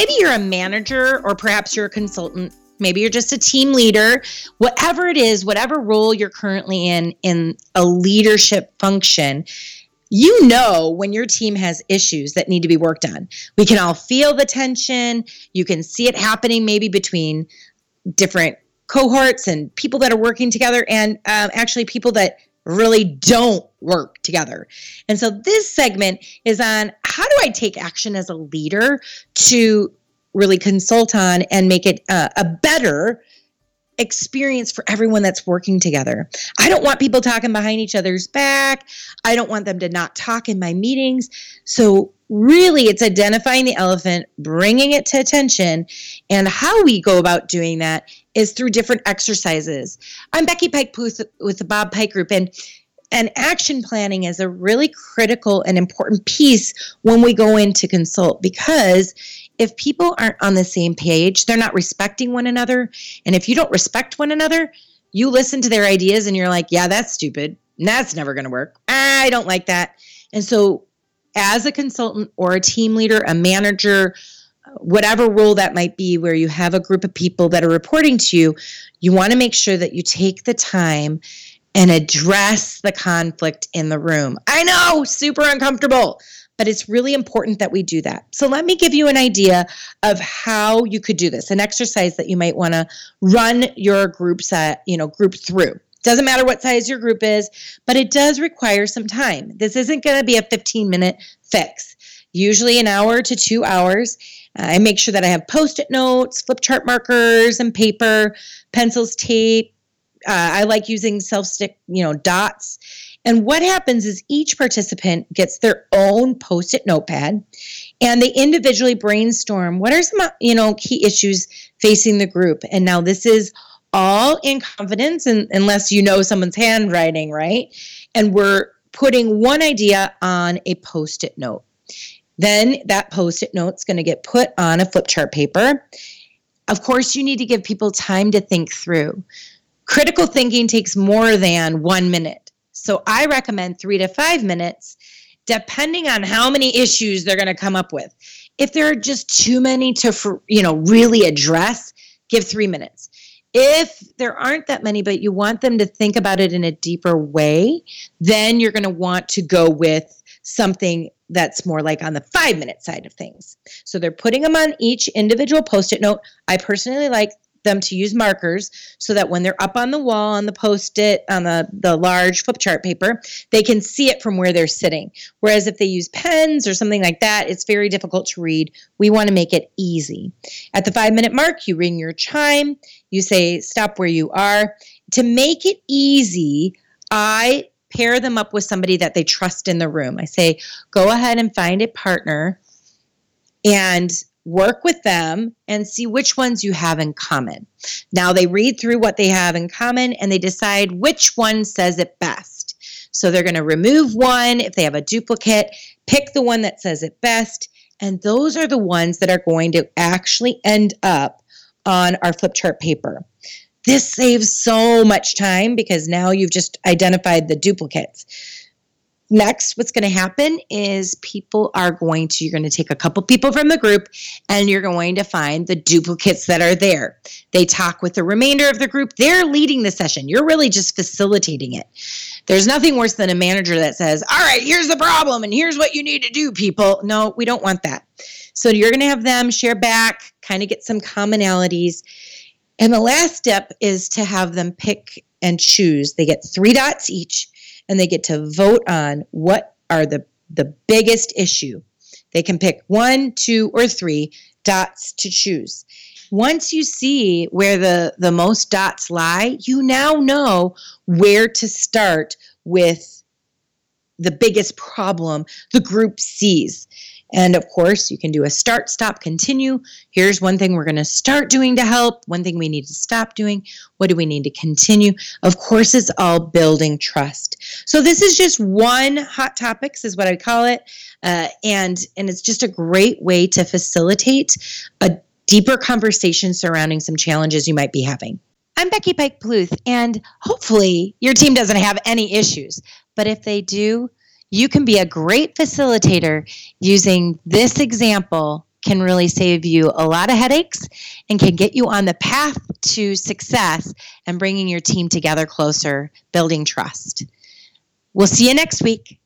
maybe you're a manager or perhaps you're a consultant. Maybe you're just a team leader. Whatever it is, whatever role you're currently in in a leadership function, you know when your team has issues that need to be worked on. We can all feel the tension. You can see it happening maybe between different cohorts and people that are working together and um, actually people that really don't work together. And so this segment is on how do I take action as a leader to really consult on and make it uh, a better experience for everyone that's working together. I don't want people talking behind each other's back. I don't want them to not talk in my meetings. So, really, it's identifying the elephant, bringing it to attention, and how we go about doing that is through different exercises. I'm Becky Pike Pluth with the Bob Pike Group, and and action planning is a really critical and important piece when we go in to consult because if people aren't on the same page, they're not respecting one another. And if you don't respect one another, you listen to their ideas and you're like, yeah, that's stupid. That's never going to work. I don't like that. And so, as a consultant or a team leader, a manager, whatever role that might be, where you have a group of people that are reporting to you, you want to make sure that you take the time and address the conflict in the room. I know, super uncomfortable but it's really important that we do that. So let me give you an idea of how you could do this, an exercise that you might want to run your group set, you know, group through. Doesn't matter what size your group is, but it does require some time. This isn't going to be a 15 minute fix. Usually an hour to two hours. I make sure that I have post it notes, flip chart markers, and paper, pencils, tape. Uh, I like using self stick, you know, dots and what happens is each participant gets their own post it notepad and they individually brainstorm what are some you know key issues facing the group. And now this is all in confidence and unless you know someone's handwriting, right? And we're putting one idea on a post it note. Then that post it note's going to get put on a flip chart paper. Of course, you need to give people time to think through. Critical thinking takes more than one minute. So I recommend three to five minutes, depending on how many issues they're going to come up with. If there are just too many to, you know, really address, give three minutes. If there aren't that many, but you want them to think about it in a deeper way, then you're going to want to go with something that's more like on the five minute side of things. So they're putting them on each individual post it note. I personally like them to use markers so that when they're up on the wall on the post-it on the, the large flip chart paper they can see it from where they're sitting. Whereas if they use pens or something like that it's very difficult to read. We want to make it easy. At the five minute mark you ring your chime. You say stop where you are. To make it easy i pair them up with somebody that they trust in the room. I say go ahead and find a partner and work with them and see which ones you have in common. Now they read through what they have in common and they decide which one says it best. So they're going to remove one if they have a duplicate, pick the one that says it best, and those are the ones that are going to actually end up on our flip chart paper. This saves so much time because now you've just identified the duplicates next what's going to happen is people are going to you're going to take a couple people from the group and you're going to find the duplicates that are there. They talk with the remainder of the group. They're leading the session. You're really just facilitating it. There's nothing worse than a manager that says all right here's the problem and here's what you need to do people. No we don't want that. So you're going to have them share back kind of get some commonalities. And the last step is to have them pick and choose. They get three dots each and they get to vote on what are the, the biggest issue. They can pick one, two, or three dots to choose. Once you see where the, the most dots lie, you now know where to start with the biggest problem the group sees. And of course, you can do a start, stop, continue. Here's one thing we're going to start doing to help, one thing we need to stop doing. What do we need to continue? Of course, it's all building trust. So this is just one hot topics is what I call it. Uh, and, and it's just a great way to facilitate a deeper conversation surrounding some challenges you might be having. I'm Becky Pike Pluth, and hopefully your team doesn't have any issues. But if they do, you can be a great facilitator using this example can really save you a lot of headaches and can get you on the path to success and bringing your team together closer, building trust. We'll see you next week.